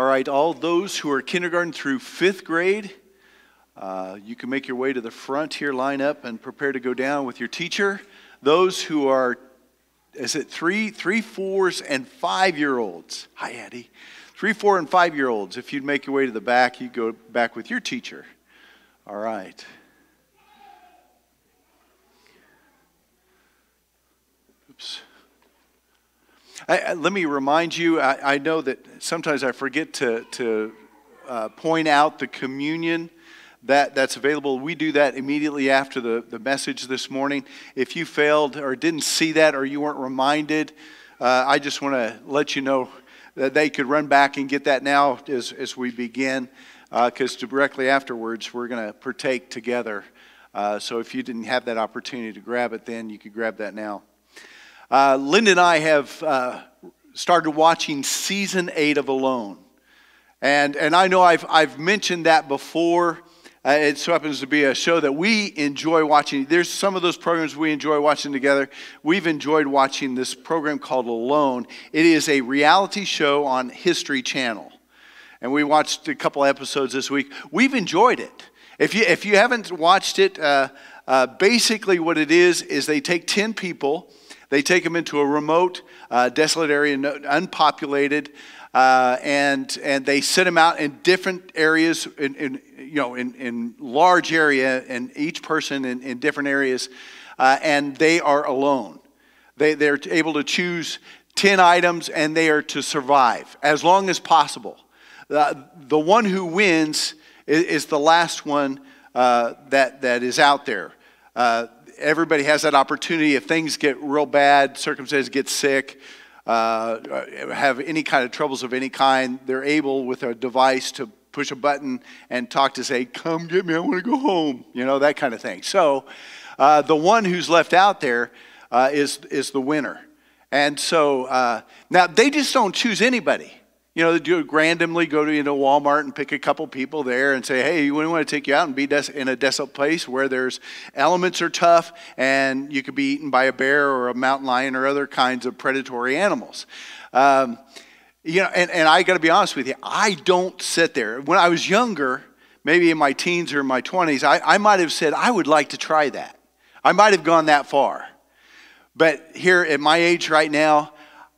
All right, all those who are kindergarten through fifth grade, uh, you can make your way to the front here, line up, and prepare to go down with your teacher. Those who are, is it three, three, fours, and five year olds? Hi, Addie. Three, four, and five year olds. If you'd make your way to the back, you go back with your teacher. All right. I, let me remind you, I, I, know that sometimes I forget to, to uh, point out the communion that, that's available. We do that immediately after the, the message this morning. If you failed or didn't see that or you weren't reminded, uh, I just want to let you know that they could run back and get that now as, as we begin, because uh, directly afterwards we're going to partake together. Uh, so if you didn't have that opportunity to grab it then, you could grab that now. Uh, Linda and I have uh, started watching season eight of Alone. And, and I know I've, I've mentioned that before. Uh, it so happens to be a show that we enjoy watching. There's some of those programs we enjoy watching together. We've enjoyed watching this program called Alone. It is a reality show on History Channel. And we watched a couple episodes this week. We've enjoyed it. If you, if you haven't watched it, uh, uh, basically what it is, is they take 10 people they take them into a remote, uh, desolate area, unpopulated, uh, and, and they set them out in different areas, in, in you know, in, in large area, and each person in, in different areas, uh, and they are alone. They, they're able to choose 10 items and they are to survive as long as possible. The, the one who wins is, is the last one uh, that, that is out there. Uh, everybody has that opportunity. If things get real bad, circumstances get sick, uh, have any kind of troubles of any kind, they're able with a device to push a button and talk to say, "Come get me, I want to go home," you know that kind of thing. So, uh, the one who's left out there uh, is is the winner, and so uh, now they just don't choose anybody. You know, do randomly go to you know, Walmart and pick a couple people there and say, hey, we want to take you out and be des- in a desolate place where there's elements are tough and you could be eaten by a bear or a mountain lion or other kinds of predatory animals. Um, you know, and, and I got to be honest with you, I don't sit there. When I was younger, maybe in my teens or my 20s, I, I might have said, I would like to try that. I might have gone that far. But here at my age right now,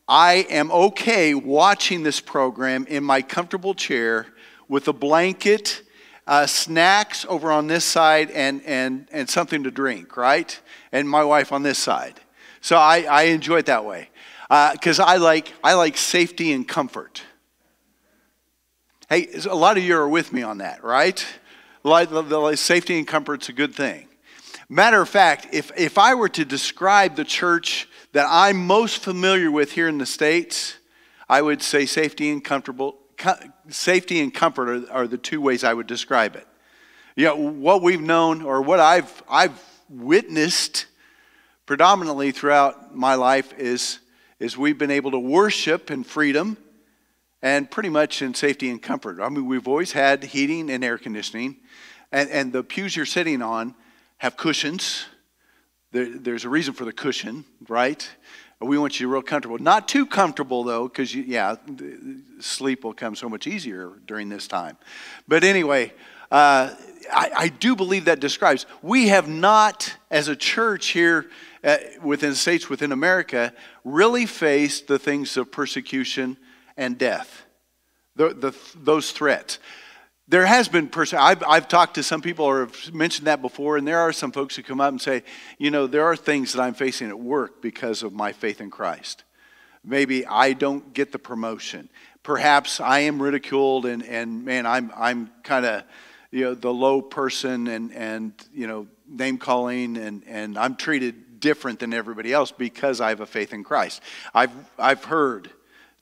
I am okay watching this program in my comfortable chair with a blanket, uh, snacks over on this side, and, and, and something to drink, right? And my wife on this side. So I, I enjoy it that way because uh, I, like, I like safety and comfort. Hey, a lot of you are with me on that, right? Like, the, safety and comfort's a good thing. Matter of fact, if, if I were to describe the church that I'm most familiar with here in the States, I would say safety and comfortable, safety and comfort are, are the two ways I would describe it. You know, what we've known or what I've, I've witnessed predominantly throughout my life is, is we've been able to worship in freedom and pretty much in safety and comfort. I mean, we've always had heating and air conditioning, and, and the pews you're sitting on have cushions there, there's a reason for the cushion, right? We want you real comfortable. Not too comfortable, though, because, yeah, sleep will come so much easier during this time. But anyway, uh, I, I, do believe that describes. We have not, as a church here uh, within States, within America, really faced the things of persecution and death, the, the, those threats there has been person I've, I've talked to some people or have mentioned that before and there are some folks who come up and say you know there are things that i'm facing at work because of my faith in christ. Maybe i don't get the promotion. Perhaps i am ridiculed and, and man i'm, I'm kind of you know the low person and, and you know name calling and, and i'm treated different than everybody else because i have a faith in christ. I've, I've heard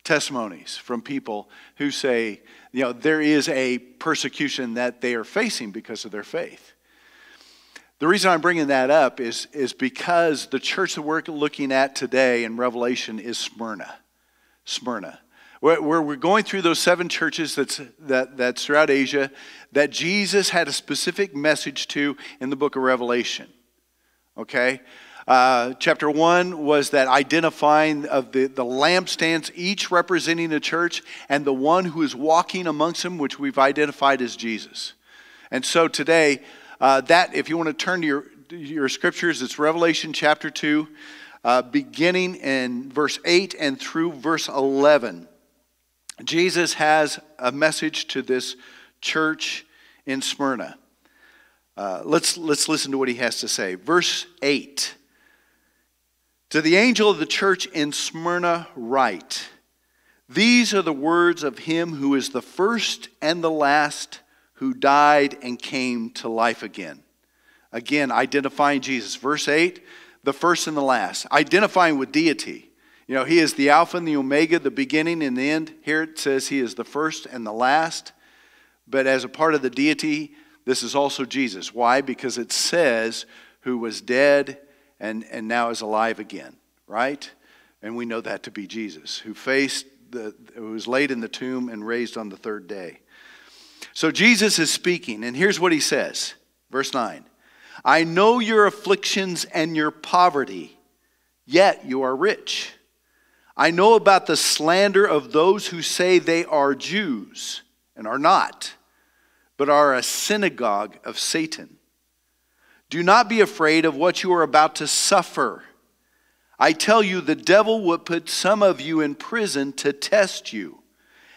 testimonies from people who say, you know, there is a persecution that they are facing because of their faith. The reason I'm bringing that up is, is because the church that we're looking at today in Revelation is Smyrna. Smyrna. Where, we're going through those seven churches that's, that, that's throughout Asia that Jesus had a specific message to in the book of Revelation. Okay? Uh, chapter one was that identifying of the, the lampstands, each representing the church, and the one who is walking amongst them, which we've identified as Jesus. And so today, uh, that if you want to turn to your, your scriptures, it's Revelation chapter 2, uh, beginning in verse 8 and through verse 11. Jesus has a message to this church in Smyrna. Uh, let's, let's listen to what he has to say. Verse 8 To the angel of the church in Smyrna, write These are the words of him who is the first and the last, who died and came to life again. Again, identifying Jesus. Verse 8 the first and the last, identifying with deity. You know, he is the Alpha and the Omega, the beginning and the end. Here it says he is the first and the last. But as a part of the deity, this is also Jesus. Why? Because it says, who was dead and, and now is alive again, right? And we know that to be Jesus, who faced the, who was laid in the tomb and raised on the third day. So Jesus is speaking, and here's what he says. Verse 9 I know your afflictions and your poverty, yet you are rich. I know about the slander of those who say they are Jews and are not but are a synagogue of Satan. Do not be afraid of what you are about to suffer. I tell you, the devil will put some of you in prison to test you,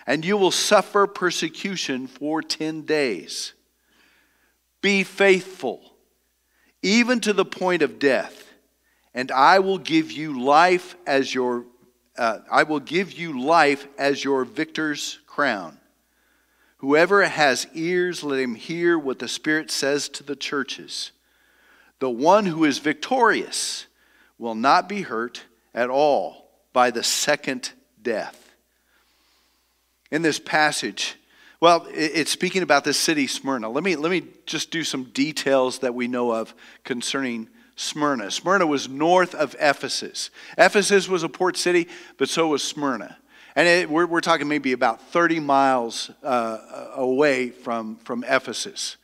and you will suffer persecution for 10 days. Be faithful, even to the point of death, and I will give you life as your uh, I will give you life as your victor's crown. Whoever has ears, let him hear what the Spirit says to the churches. The one who is victorious will not be hurt at all by the second death. In this passage, well, it's speaking about this city, Smyrna. Let me, let me just do some details that we know of concerning Smyrna. Smyrna was north of Ephesus. Ephesus was a port city, but so was Smyrna. And it, we're, we're talking maybe about 30 miles uh, away from, from Ephesus.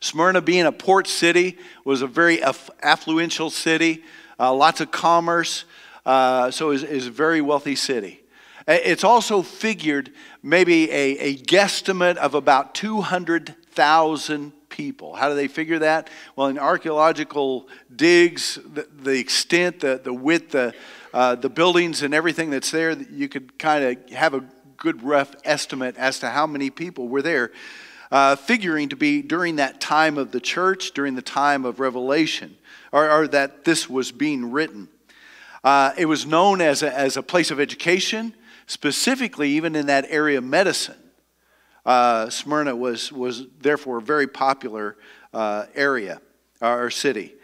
Smyrna, being a port city, was a very affluential city, uh, lots of commerce, uh, so it is a very wealthy city. It's also figured maybe a, a guesstimate of about 200,000 people. How do they figure that? Well, in archaeological digs, the, the extent, the, the width, the, uh, the buildings and everything that's there, you could kind of have a good rough estimate as to how many people were there, uh, figuring to be during that time of the church, during the time of Revelation, or, or that this was being written. Uh, it was known as a, as a place of education, specifically even in that area of medicine. Uh, Smyrna was, was therefore a very popular uh, area or city.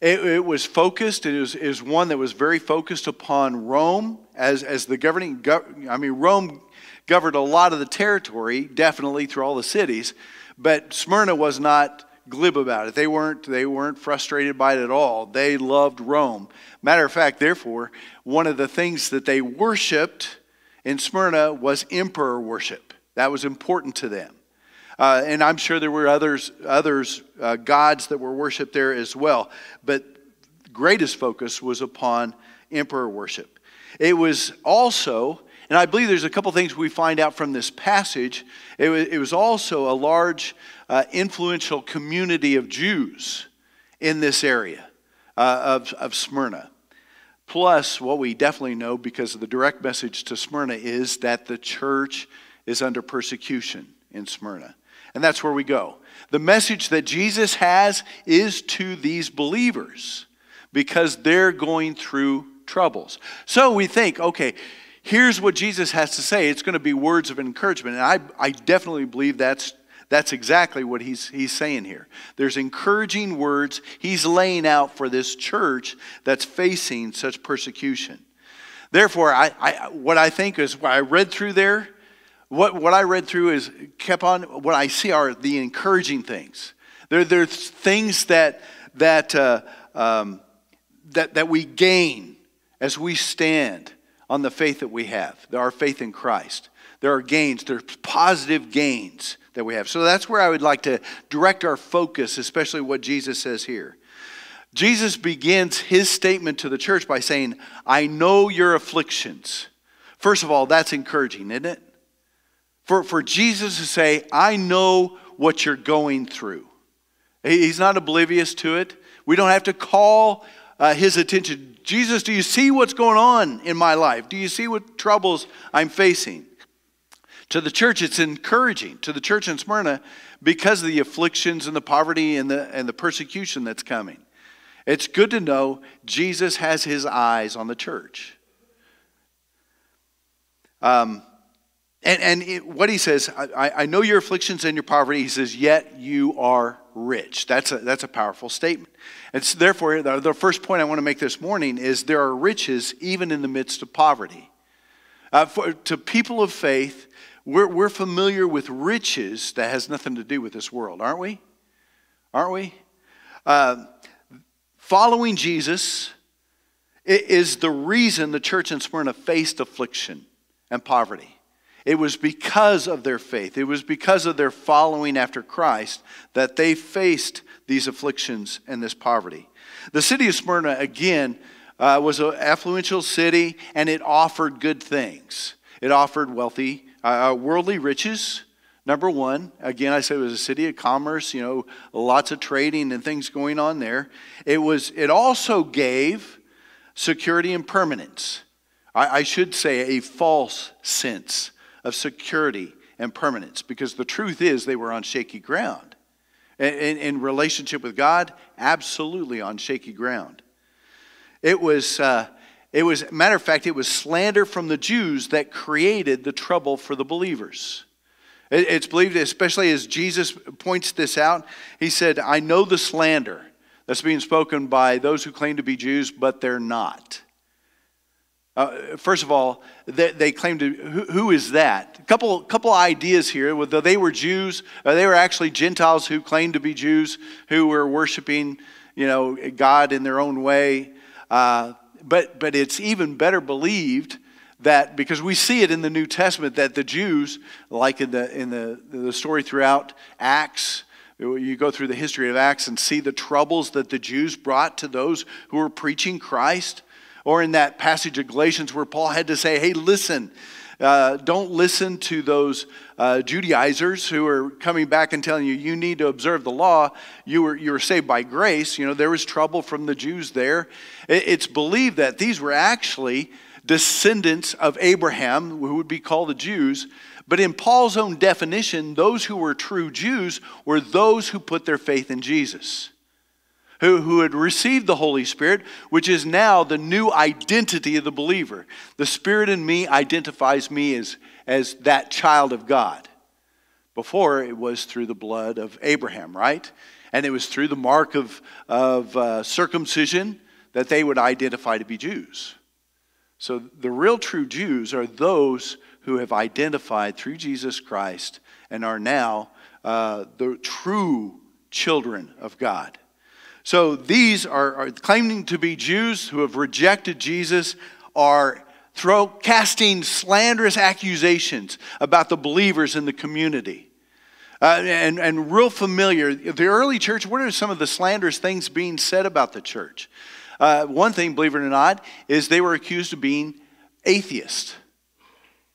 It, it, was focused, it was, it was one that was very focused upon Rome as, as the governing, I mean, Rome governed a lot of the territory, definitely through all the cities, but Smyrna was not glib about it. They weren't, they weren't frustrated by it at all. They loved Rome. Matter of fact, therefore, one of the things that they worshiped in Smyrna was emperor worship. That was important to them. Uh, and I'm sure there were others, others uh, gods that were worshipped there as well. But greatest focus was upon emperor worship. It was also, and I believe there's a couple things we find out from this passage. It was, it was also a large, uh, influential community of Jews in this area uh, of, of Smyrna. Plus, what we definitely know because of the direct message to Smyrna is that the church is under persecution in Smyrna. And that's where we go. The message that Jesus has is to these believers because they're going through troubles. So we think, okay, here's what Jesus has to say. It's going to be words of encouragement. And I, I definitely believe that's, that's exactly what he's, he's saying here. There's encouraging words he's laying out for this church that's facing such persecution. Therefore, I, I, what I think is what I read through there what, what I read through is kept on, what I see are the encouraging things. There, there's things that, that, uh, um, that, that we gain as we stand on the faith that we have, our faith in Christ. There are gains, there's positive gains that we have. So that's where I would like to direct our focus, especially what Jesus says here. Jesus begins his statement to the church by saying, I know your afflictions. First of all, that's encouraging, isn't it? For, for Jesus to say, I know what you're going through. He's not oblivious to it. We don't have to call uh, his attention. Jesus, do you see what's going on in my life? Do you see what troubles I'm facing? To the church, it's encouraging. To the church in Smyrna, because of the afflictions and the poverty and the, and the persecution that's coming. It's good to know Jesus has his eyes on the church. Um, and and it, what he says, I, I know your afflictions and your poverty. He says, yet you are rich. That's a, that's a powerful statement. And so therefore, the, the, first point I want to make this morning is there are riches even in the midst of poverty. Uh, for, to people of faith, we're, we're familiar with riches that has nothing to do with this world, aren't we? Aren't we? Uh, Following Jesus is the reason the church in Smyrna faced affliction and poverty. It was because of their faith, it was because of their following after Christ that they faced these afflictions and this poverty. The city of Smyrna, again, uh, was an affluential city and it offered good things. It offered wealthy, uh, uh worldly riches, Number one, again, I said it was a city of commerce, you know, lots of trading and things going on there. It, was, it also gave security and permanence. I, I should say a false sense of security and permanence because the truth is they were on shaky ground. In, in, relationship with God, absolutely on shaky ground. It was, uh, it was, matter of fact, it was slander from the Jews that created the trouble for the believers. It's believed, especially as Jesus points this out, he said, I know the slander that's being spoken by those who claim to be Jews, but they're not. Uh, first of all, they, they claim to, who, who is that? A couple, couple ideas here. Whether they were Jews, uh, they were actually Gentiles who claimed to be Jews, who were worshiping, you know, God in their own way. Uh, but, but it's even better believed that because we see it in the New Testament that the Jews, like in the in the, the story throughout Acts, you go through the history of Acts and see the troubles that the Jews brought to those who were preaching Christ. Or in that passage of Galatians where Paul had to say, hey, listen, uh, don't listen to those uh, Judaizers who are coming back and telling you you need to observe the law. You were, you were saved by grace. You know, there was trouble from the Jews there. It, it's believed that these were actually descendants of Abraham, who would be called the Jews. But in Paul's own definition, those who were true Jews were those who put their faith in Jesus, who, who had received the Holy Spirit, which is now the new identity of the believer. The Spirit in me identifies me as, as that child of God. Before, it was through the blood of Abraham, right? And it was through the mark of, of uh, circumcision that they would identify to be Jews. So the real true Jews are those who have identified through Jesus Christ and are now uh, the true children of God. So these are, are, claiming to be Jews who have rejected Jesus, are throw, casting slanderous accusations about the believers in the community. Uh, and, and real familiar, the early church, what are some of the slanderous things being said about the church? Uh, one thing, believe it or not, is they were accused of being atheists.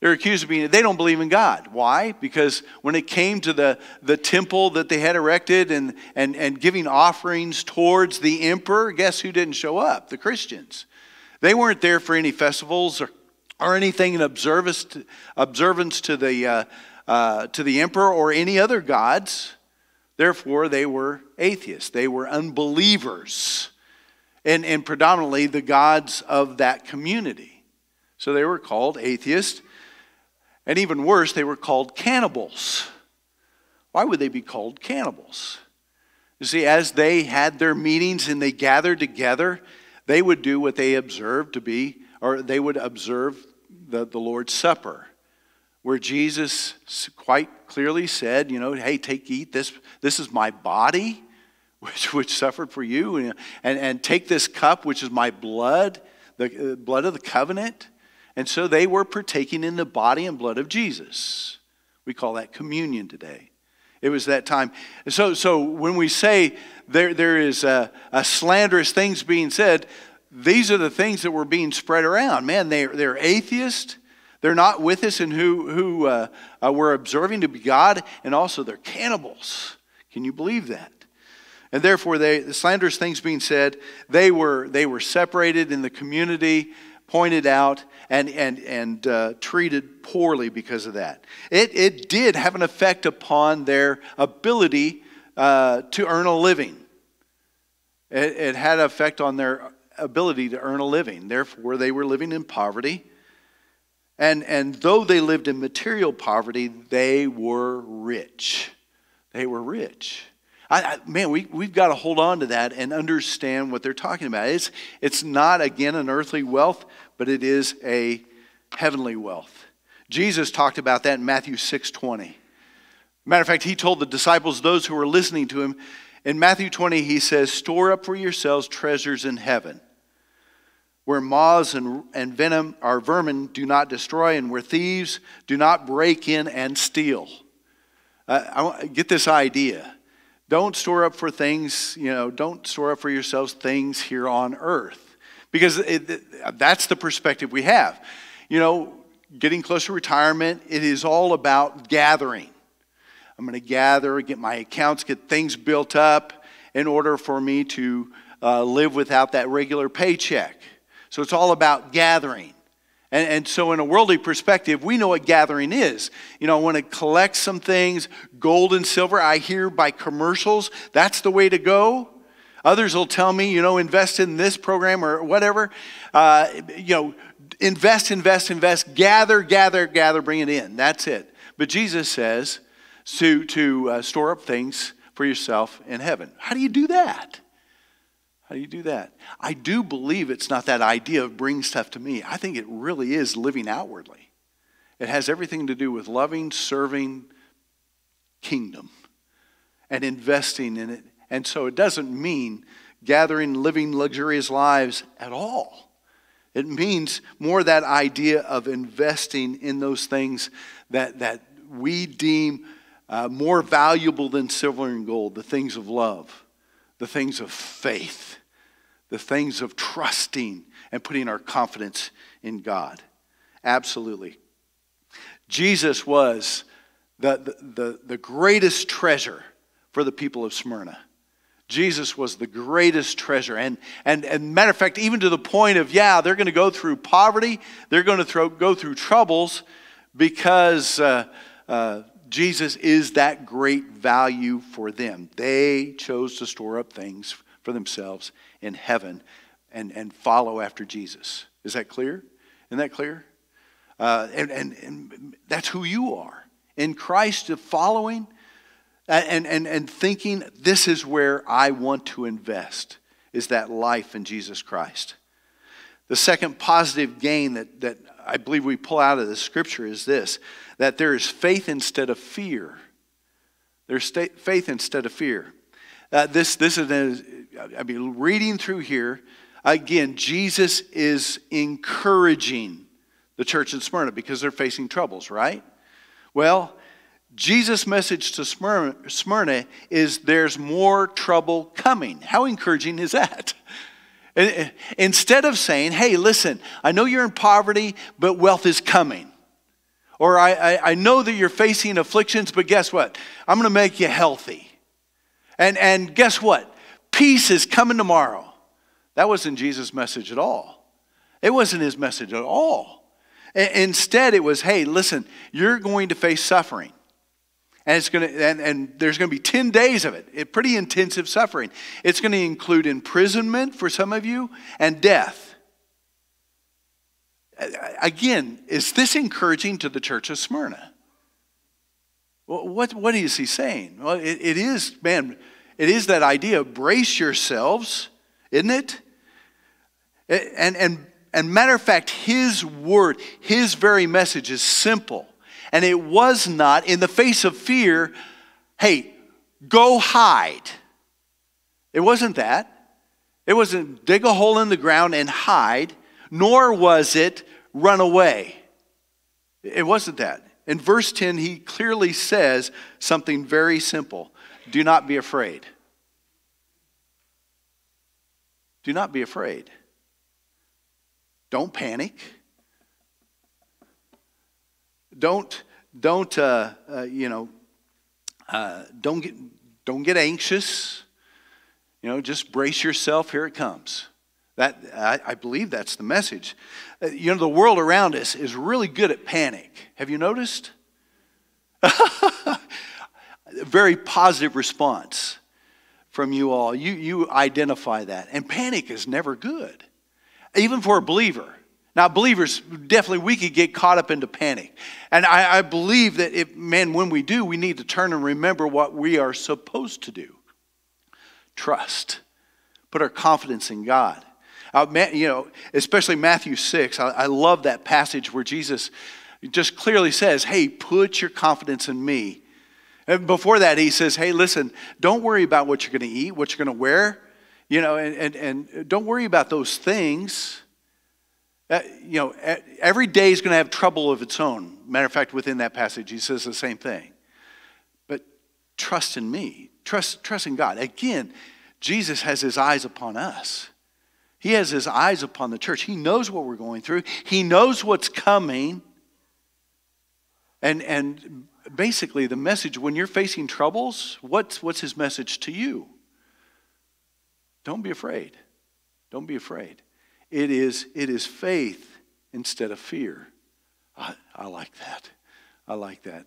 They're accused of being, they don't believe in God. Why? Because when it came to the, the temple that they had erected and, and, and giving offerings towards the emperor, guess who didn't show up? The Christians. They weren't there for any festivals or, or anything in observance to, observance to, the, uh, uh, to the emperor or any other gods. Therefore, they were atheists, they were unbelievers and, and predominantly the gods of that community. So they were called atheists. And even worse, they were called cannibals. Why would they be called cannibals? You see, as they had their meetings and they gathered together, they would do what they observed to be, or they would observe the, the Lord's Supper, where Jesus quite clearly said, you know, hey, take, eat, this, this is my body which, which suffered for you, and, and, and take this cup, which is my blood, the uh, blood of the covenant. And so they were partaking in the body and blood of Jesus. We call that communion today. It was that time. So, so when we say there, there is a, a slanderous things being said, these are the things that were being spread around. Man, they, they're atheists. They're not with us and who, who uh, uh, we're observing to be God, and also they're cannibals. Can you believe that? And therefore, they, the slanderous things being said, they were, they were separated in the community, pointed out, and, and, and uh, treated poorly because of that. It, it did have an effect upon their ability uh, to earn a living. It, it had an effect on their ability to earn a living. Therefore, they were living in poverty. And, and though they lived in material poverty, they were rich. They were rich. I, I, man, we, we've got to hold on to that and understand what they're talking about. It's, it's not, again, an earthly wealth, but it is a heavenly wealth. Jesus talked about that in Matthew 6 20. Matter of fact, he told the disciples, those who were listening to him, in Matthew 20, he says, Store up for yourselves treasures in heaven, where moths and, and venom, or vermin, do not destroy, and where thieves do not break in and steal. Uh, I get this idea. Don't store up for things, you know, don't store up for yourselves things here on earth. Because it, that's the perspective we have. You know, getting close to retirement, it is all about gathering. I'm going to gather, get my accounts, get things built up in order for me to uh, live without that regular paycheck. So it's all about gathering. And, and so, in a worldly perspective, we know what gathering is. You know, I want to collect some things, gold and silver. I hear by commercials that's the way to go. Others will tell me, you know, invest in this program or whatever. Uh, you know, invest, invest, invest, gather, gather, gather, bring it in. That's it. But Jesus says to, to uh, store up things for yourself in heaven. How do you do that? How do you do that? I do believe it's not that idea of bring stuff to me. I think it really is living outwardly. It has everything to do with loving, serving kingdom and investing in it. And so it doesn't mean gathering, living luxurious lives at all. It means more that idea of investing in those things that, that we deem uh, more valuable than silver and gold the things of love, the things of faith, the things of trusting and putting our confidence in God. Absolutely. Jesus was the, the, the, the greatest treasure for the people of Smyrna. Jesus was the greatest treasure. And, and, and matter of fact, even to the point of, yeah, they're going to go through poverty, they're going to throw, go through troubles because uh, uh, Jesus is that great value for them. They chose to store up things for themselves in heaven and, and follow after Jesus. Is that clear? Isn't that clear? Uh, and, and, and that's who you are. In Christ, of following and, and, and thinking, this is where I want to invest, is that life in Jesus Christ. The second positive gain that, that I believe we pull out of the scripture is this that there is faith instead of fear. There's faith instead of fear. Uh, this, this is, I mean, reading through here, again, Jesus is encouraging the church in Smyrna because they're facing troubles, right? Well, Jesus' message to Smyrna is there's more trouble coming. How encouraging is that? Instead of saying, hey, listen, I know you're in poverty, but wealth is coming. Or I, I, I know that you're facing afflictions, but guess what? I'm going to make you healthy. And, and guess what? Peace is coming tomorrow. That wasn't Jesus' message at all. It wasn't his message at all. Instead, it was, hey, listen, you're going to face suffering. And, it's to, and, and there's going to be 10 days of it, it, pretty intensive suffering. It's going to include imprisonment for some of you and death. Again, is this encouraging to the church of Smyrna? What, what is he saying? Well, it, it is, man, it is that idea brace yourselves, isn't it? And, and, and matter of fact, his word, his very message is simple. And it was not, in the face of fear, hey, go hide. It wasn't that. It wasn't dig a hole in the ground and hide, nor was it run away. It wasn't that. In verse 10, he clearly says something very simple Do not be afraid. Do not be afraid. Don't panic. Don't, don't uh, uh, you know, uh, don't, get, don't get anxious. You know, just brace yourself. Here it comes. That, I, I believe that's the message. Uh, you know, the world around us is really good at panic. Have you noticed? Very positive response from you all. You, you identify that. And panic is never good, even for a believer. Now, believers, definitely we could get caught up into panic. And I, I believe that, if, man, when we do, we need to turn and remember what we are supposed to do trust, put our confidence in God. Uh, you know, especially Matthew 6, I, I love that passage where Jesus just clearly says, Hey, put your confidence in me. And before that, he says, Hey, listen, don't worry about what you're going to eat, what you're going to wear, you know, and, and, and don't worry about those things. Uh, you know, every day is going to have trouble of its own. Matter of fact, within that passage, he says the same thing. But trust in me, trust, trust in God. Again, Jesus has his eyes upon us. He has his eyes upon the church. He knows what we're going through, he knows what's coming. And, and basically, the message when you're facing troubles, what's, what's his message to you? Don't be afraid. Don't be afraid. It is, it is faith instead of fear. I, I like that. I like that.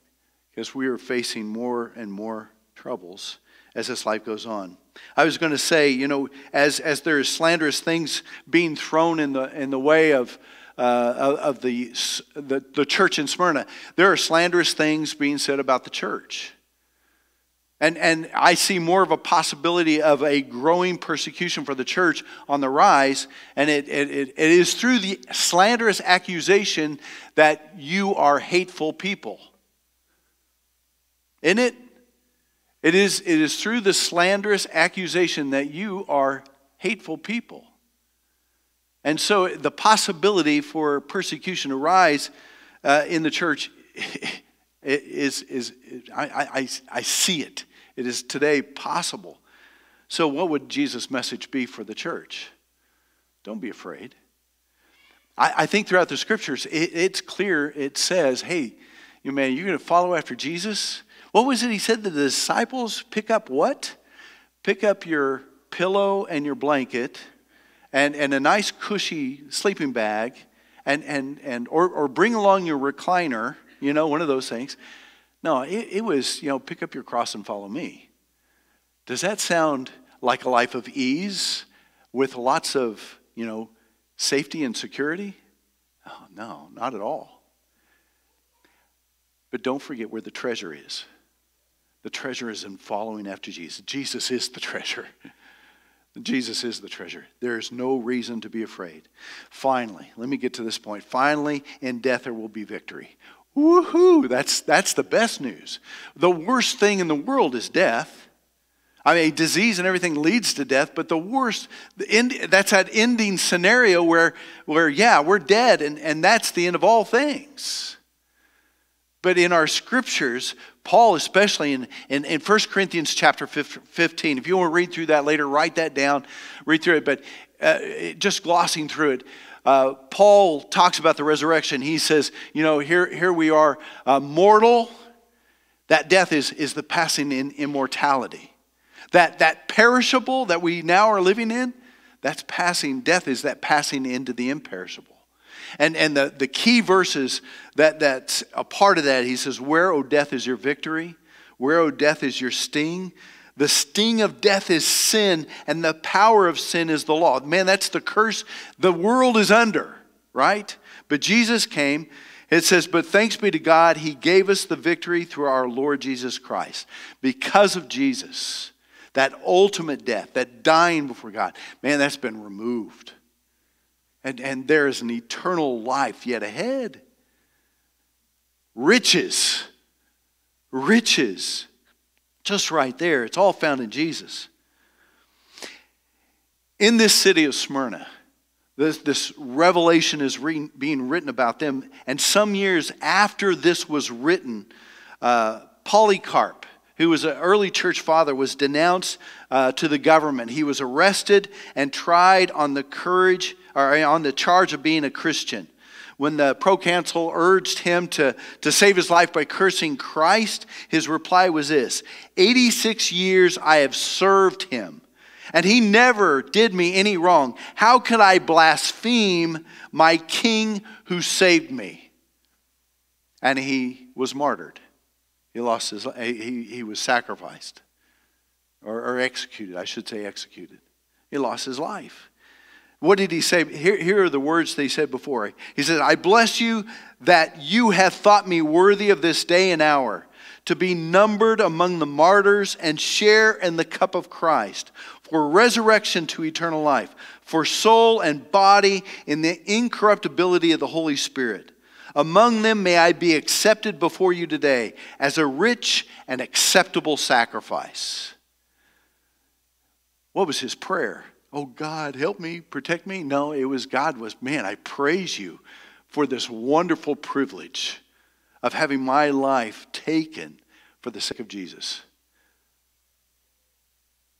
Because we are facing more and more troubles as this life goes on. I was going to say, you know, as, as there's slanderous things being thrown in the, in the way of, uh, of the, the, the church in Smyrna, there are slanderous things being said about the church. And, and I see more of a possibility of a growing persecution for the church on the rise. And it, it, it is through the slanderous accusation that you are hateful people. Isn't it? It is, it is through the slanderous accusation that you are hateful people. And so the possibility for persecution to rise uh, in the church is, is I, I, I see it. It is today possible. So, what would Jesus' message be for the church? Don't be afraid. I, I think throughout the scriptures, it, it's clear, it says, hey, you man, you're going to follow after Jesus? What was it he said to the disciples? Pick up what? Pick up your pillow and your blanket and, and a nice cushy sleeping bag and, and, and or, or bring along your recliner you know, one of those things. No, it, it was, you know, pick up your cross and follow me. Does that sound like a life of ease with lots of, you know, safety and security? Oh, no, not at all. But don't forget where the treasure is. The treasure is in following after Jesus. Jesus is the treasure. Jesus is the treasure. There is no reason to be afraid. Finally, let me get to this point. Finally, in death there will be victory. Woohoo! That's, that's the best news. The worst thing in the world is death. I mean, disease and everything leads to death, but the worst, the end, that's that ending scenario where, where, yeah, we're dead, and, and that's the end of all things. But in our scriptures, Paul, especially in, in, in 1 Corinthians chapter 15, if you want to read through that later, write that down, read through it, but uh, just glossing through it, uh, Paul talks about the resurrection. He says, you know, here, here we are uh, mortal. That death is, is the passing in immortality. That, that perishable that we now are living in, that's passing, death is that passing into the imperishable. And, and the, the key verses that, that's a part of that, he says, Where, O death, is your victory? Where, O death, is your sting? The sting of death is sin, and the power of sin is the law. Man, that's the curse the world is under, right? But Jesus came. It says, But thanks be to God, He gave us the victory through our Lord Jesus Christ. Because of Jesus, that ultimate death, that dying before God, man, that's been removed. And, and there is an eternal life yet ahead. Riches, riches just right there. It's all found in Jesus. In this city of Smyrna, This, this revelation is re- being written about them. And some years after this was written, uh, Polycarp, who was an early church father, was denounced uh, to the government. He was arrested and tried on the courage or on the charge of being a Christian. When the proconsul urged him to, to save his life by cursing Christ, his reply was this 86 years I have served him and he never did me any wrong. How could I blaspheme my king who saved me? And he was martyred. He lost his, he, he was sacrificed or, or executed, I should say executed. He lost his life. What did he say? Here, here are the words they said before. He said, I bless you that you have thought me worthy of this day and hour to be numbered among the martyrs and share in the cup of Christ for resurrection to eternal life, for soul and body in the incorruptibility of the Holy Spirit. Among them may I be accepted before you today as a rich and acceptable sacrifice. What was his prayer? Oh God, help me, protect me. No, it was God was, man, I praise you for this wonderful privilege of having my life taken for the sake of Jesus.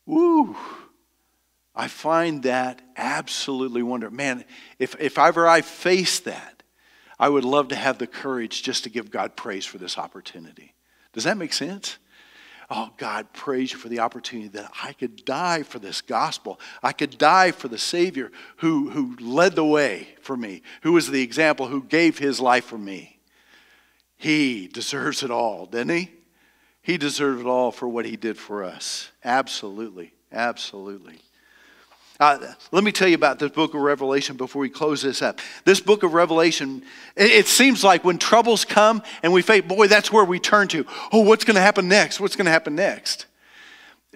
Woo! I find that absolutely wonderful. Man, if, if ever I face that, I would love to have the courage just to give God praise for this opportunity. Does that make sense? Oh, God, praise you for the opportunity that I could die for this gospel. I could die for the Savior who, who led the way for me, who was the example, who gave his life for me. He deserves it all, didn't he? He deserved it all for what he did for us. Absolutely. Absolutely. Uh, let me tell you about this book of Revelation before we close this up. This book of Revelation, it, it seems like when troubles come and we face, boy, that's where we turn to. Oh, what's going to happen next? What's going to happen next?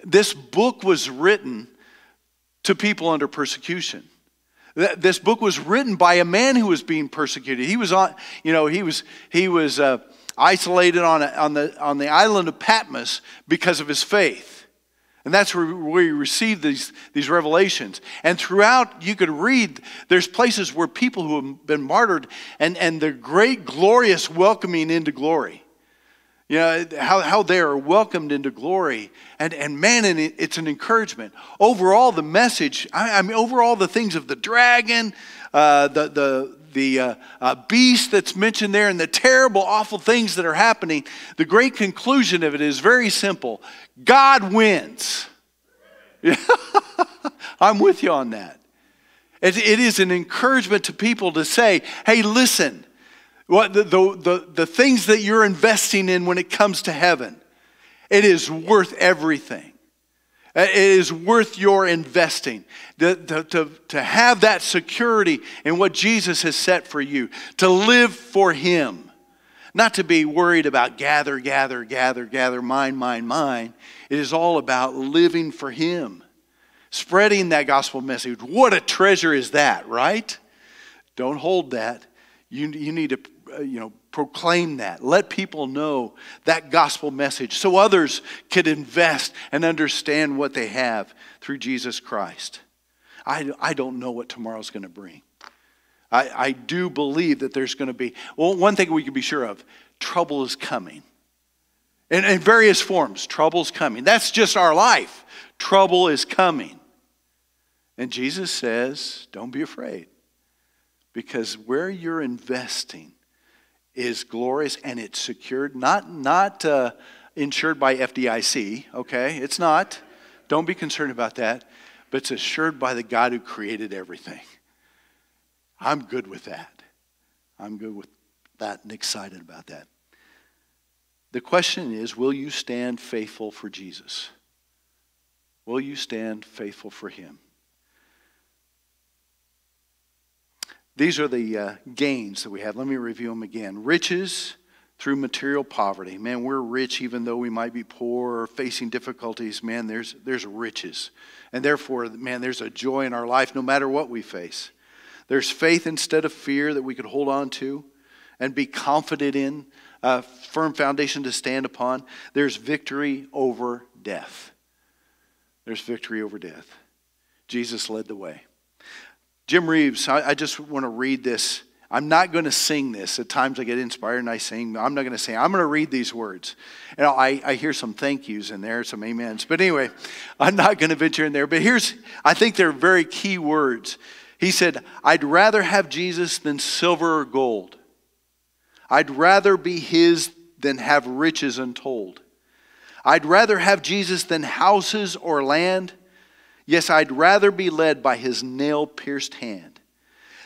This book was written to people under persecution. This book was written by a man who was being persecuted. He was on, you know, he was he was. Uh, isolated on, a, on, the, on the island of Patmos because of his faith. And that's where we receive these, these revelations. And throughout, you could read, there's places where people who have been martyred and, and the great, glorious welcoming into glory. You know, how, how they are welcomed into glory. And, and man, it's an encouragement. Overall, the message, I, I mean, overall, the things of the dragon, uh, the, the, the uh, uh, beast that's mentioned there and the terrible, awful things that are happening, the great conclusion of it is very simple God wins. I'm with you on that. It, it is an encouragement to people to say, hey, listen, what the, the, the, the things that you're investing in when it comes to heaven, it is worth everything. Uh, it is worth your investing to, to, to, have that security in what Jesus has set for you, to live for Him, not to be worried about gather, gather, gather, gather, mine, mine, mine. It is all about living for Him, spreading that gospel message. What a treasure is that, right? Don't hold that. You, you need to uh, you know, proclaim that. Let people know that gospel message so others could invest and understand what they have through Jesus Christ. I, I don't know what tomorrow's going to bring. I, I do believe that there's going to be, well, one thing we can be sure of trouble is coming. In, in various forms, trouble's coming. That's just our life. Trouble is coming. And Jesus says, don't be afraid. Because where you're investing is glorious and it's secured, not, not uh, insured by FDIC, okay? It's not. Don't be concerned about that. But it's assured by the God who created everything. I'm good with that. I'm good with that and excited about that. The question is will you stand faithful for Jesus? Will you stand faithful for Him? These are the uh, gains that we have. Let me review them again. Riches through material poverty. Man, we're rich even though we might be poor or facing difficulties. Man, there's, there's riches. And therefore, man, there's a joy in our life no matter what we face. There's faith instead of fear that we could hold on to and be confident in, a firm foundation to stand upon. There's victory over death. There's victory over death. Jesus led the way. Jim Reeves, I, I just want to read this. I'm not going to sing this. At times I get inspired and I sing. I'm not going to sing. I'm going to read these words. And I, I hear some thank yous in there, some amens. But anyway, I'm not going to venture in there. But here's, I think they're very key words. He said, I'd rather have Jesus than silver or gold. I'd rather be his than have riches untold. I'd rather have Jesus than houses or land. Yes, I'd rather be led by his nail pierced hand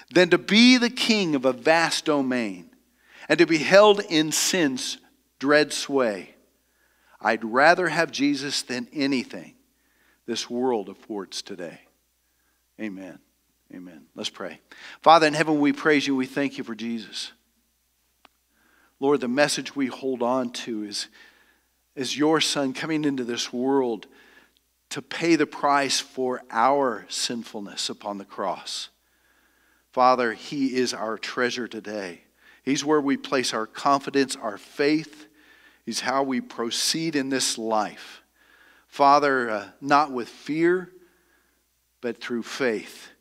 than to be the king of a vast domain and to be held in sin's dread sway. I'd rather have Jesus than anything this world affords today. Amen. Amen. Let's pray. Father in heaven, we praise you. We thank you for Jesus. Lord, the message we hold on to is, is your son coming into this world to pay the price for our sinfulness upon the cross. Father, He is our treasure today. He's where we place our confidence, our faith. He's how we proceed in this life. Father, uh, not with fear, but through faith.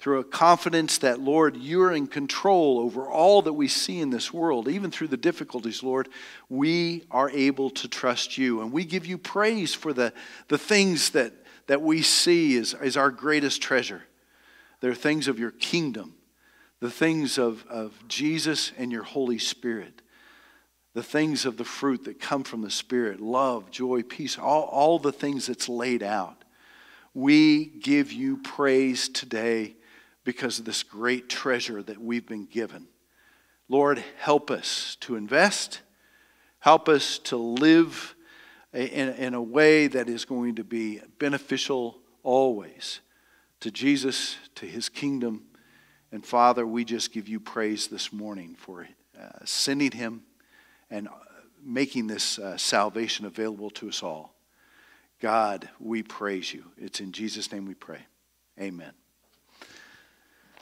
Through a confidence that, Lord, you're in control over all that we see in this world, even through the difficulties, Lord, we are able to trust you. And we give you praise for the, the things that, that we see as, as our greatest treasure. They're things of your kingdom, the things of, of Jesus and your Holy Spirit, the things of the fruit that come from the Spirit love, joy, peace, all, all the things that's laid out. We give you praise today because of this great treasure that we've been given. Lord, help us to invest, help us to live in, in a way that is going to be beneficial always to Jesus, to his kingdom. And Father, we just give you praise this morning for uh, sending him and uh, making this uh, salvation available to us all. God, we praise you. It's in Jesus' name we pray. Amen.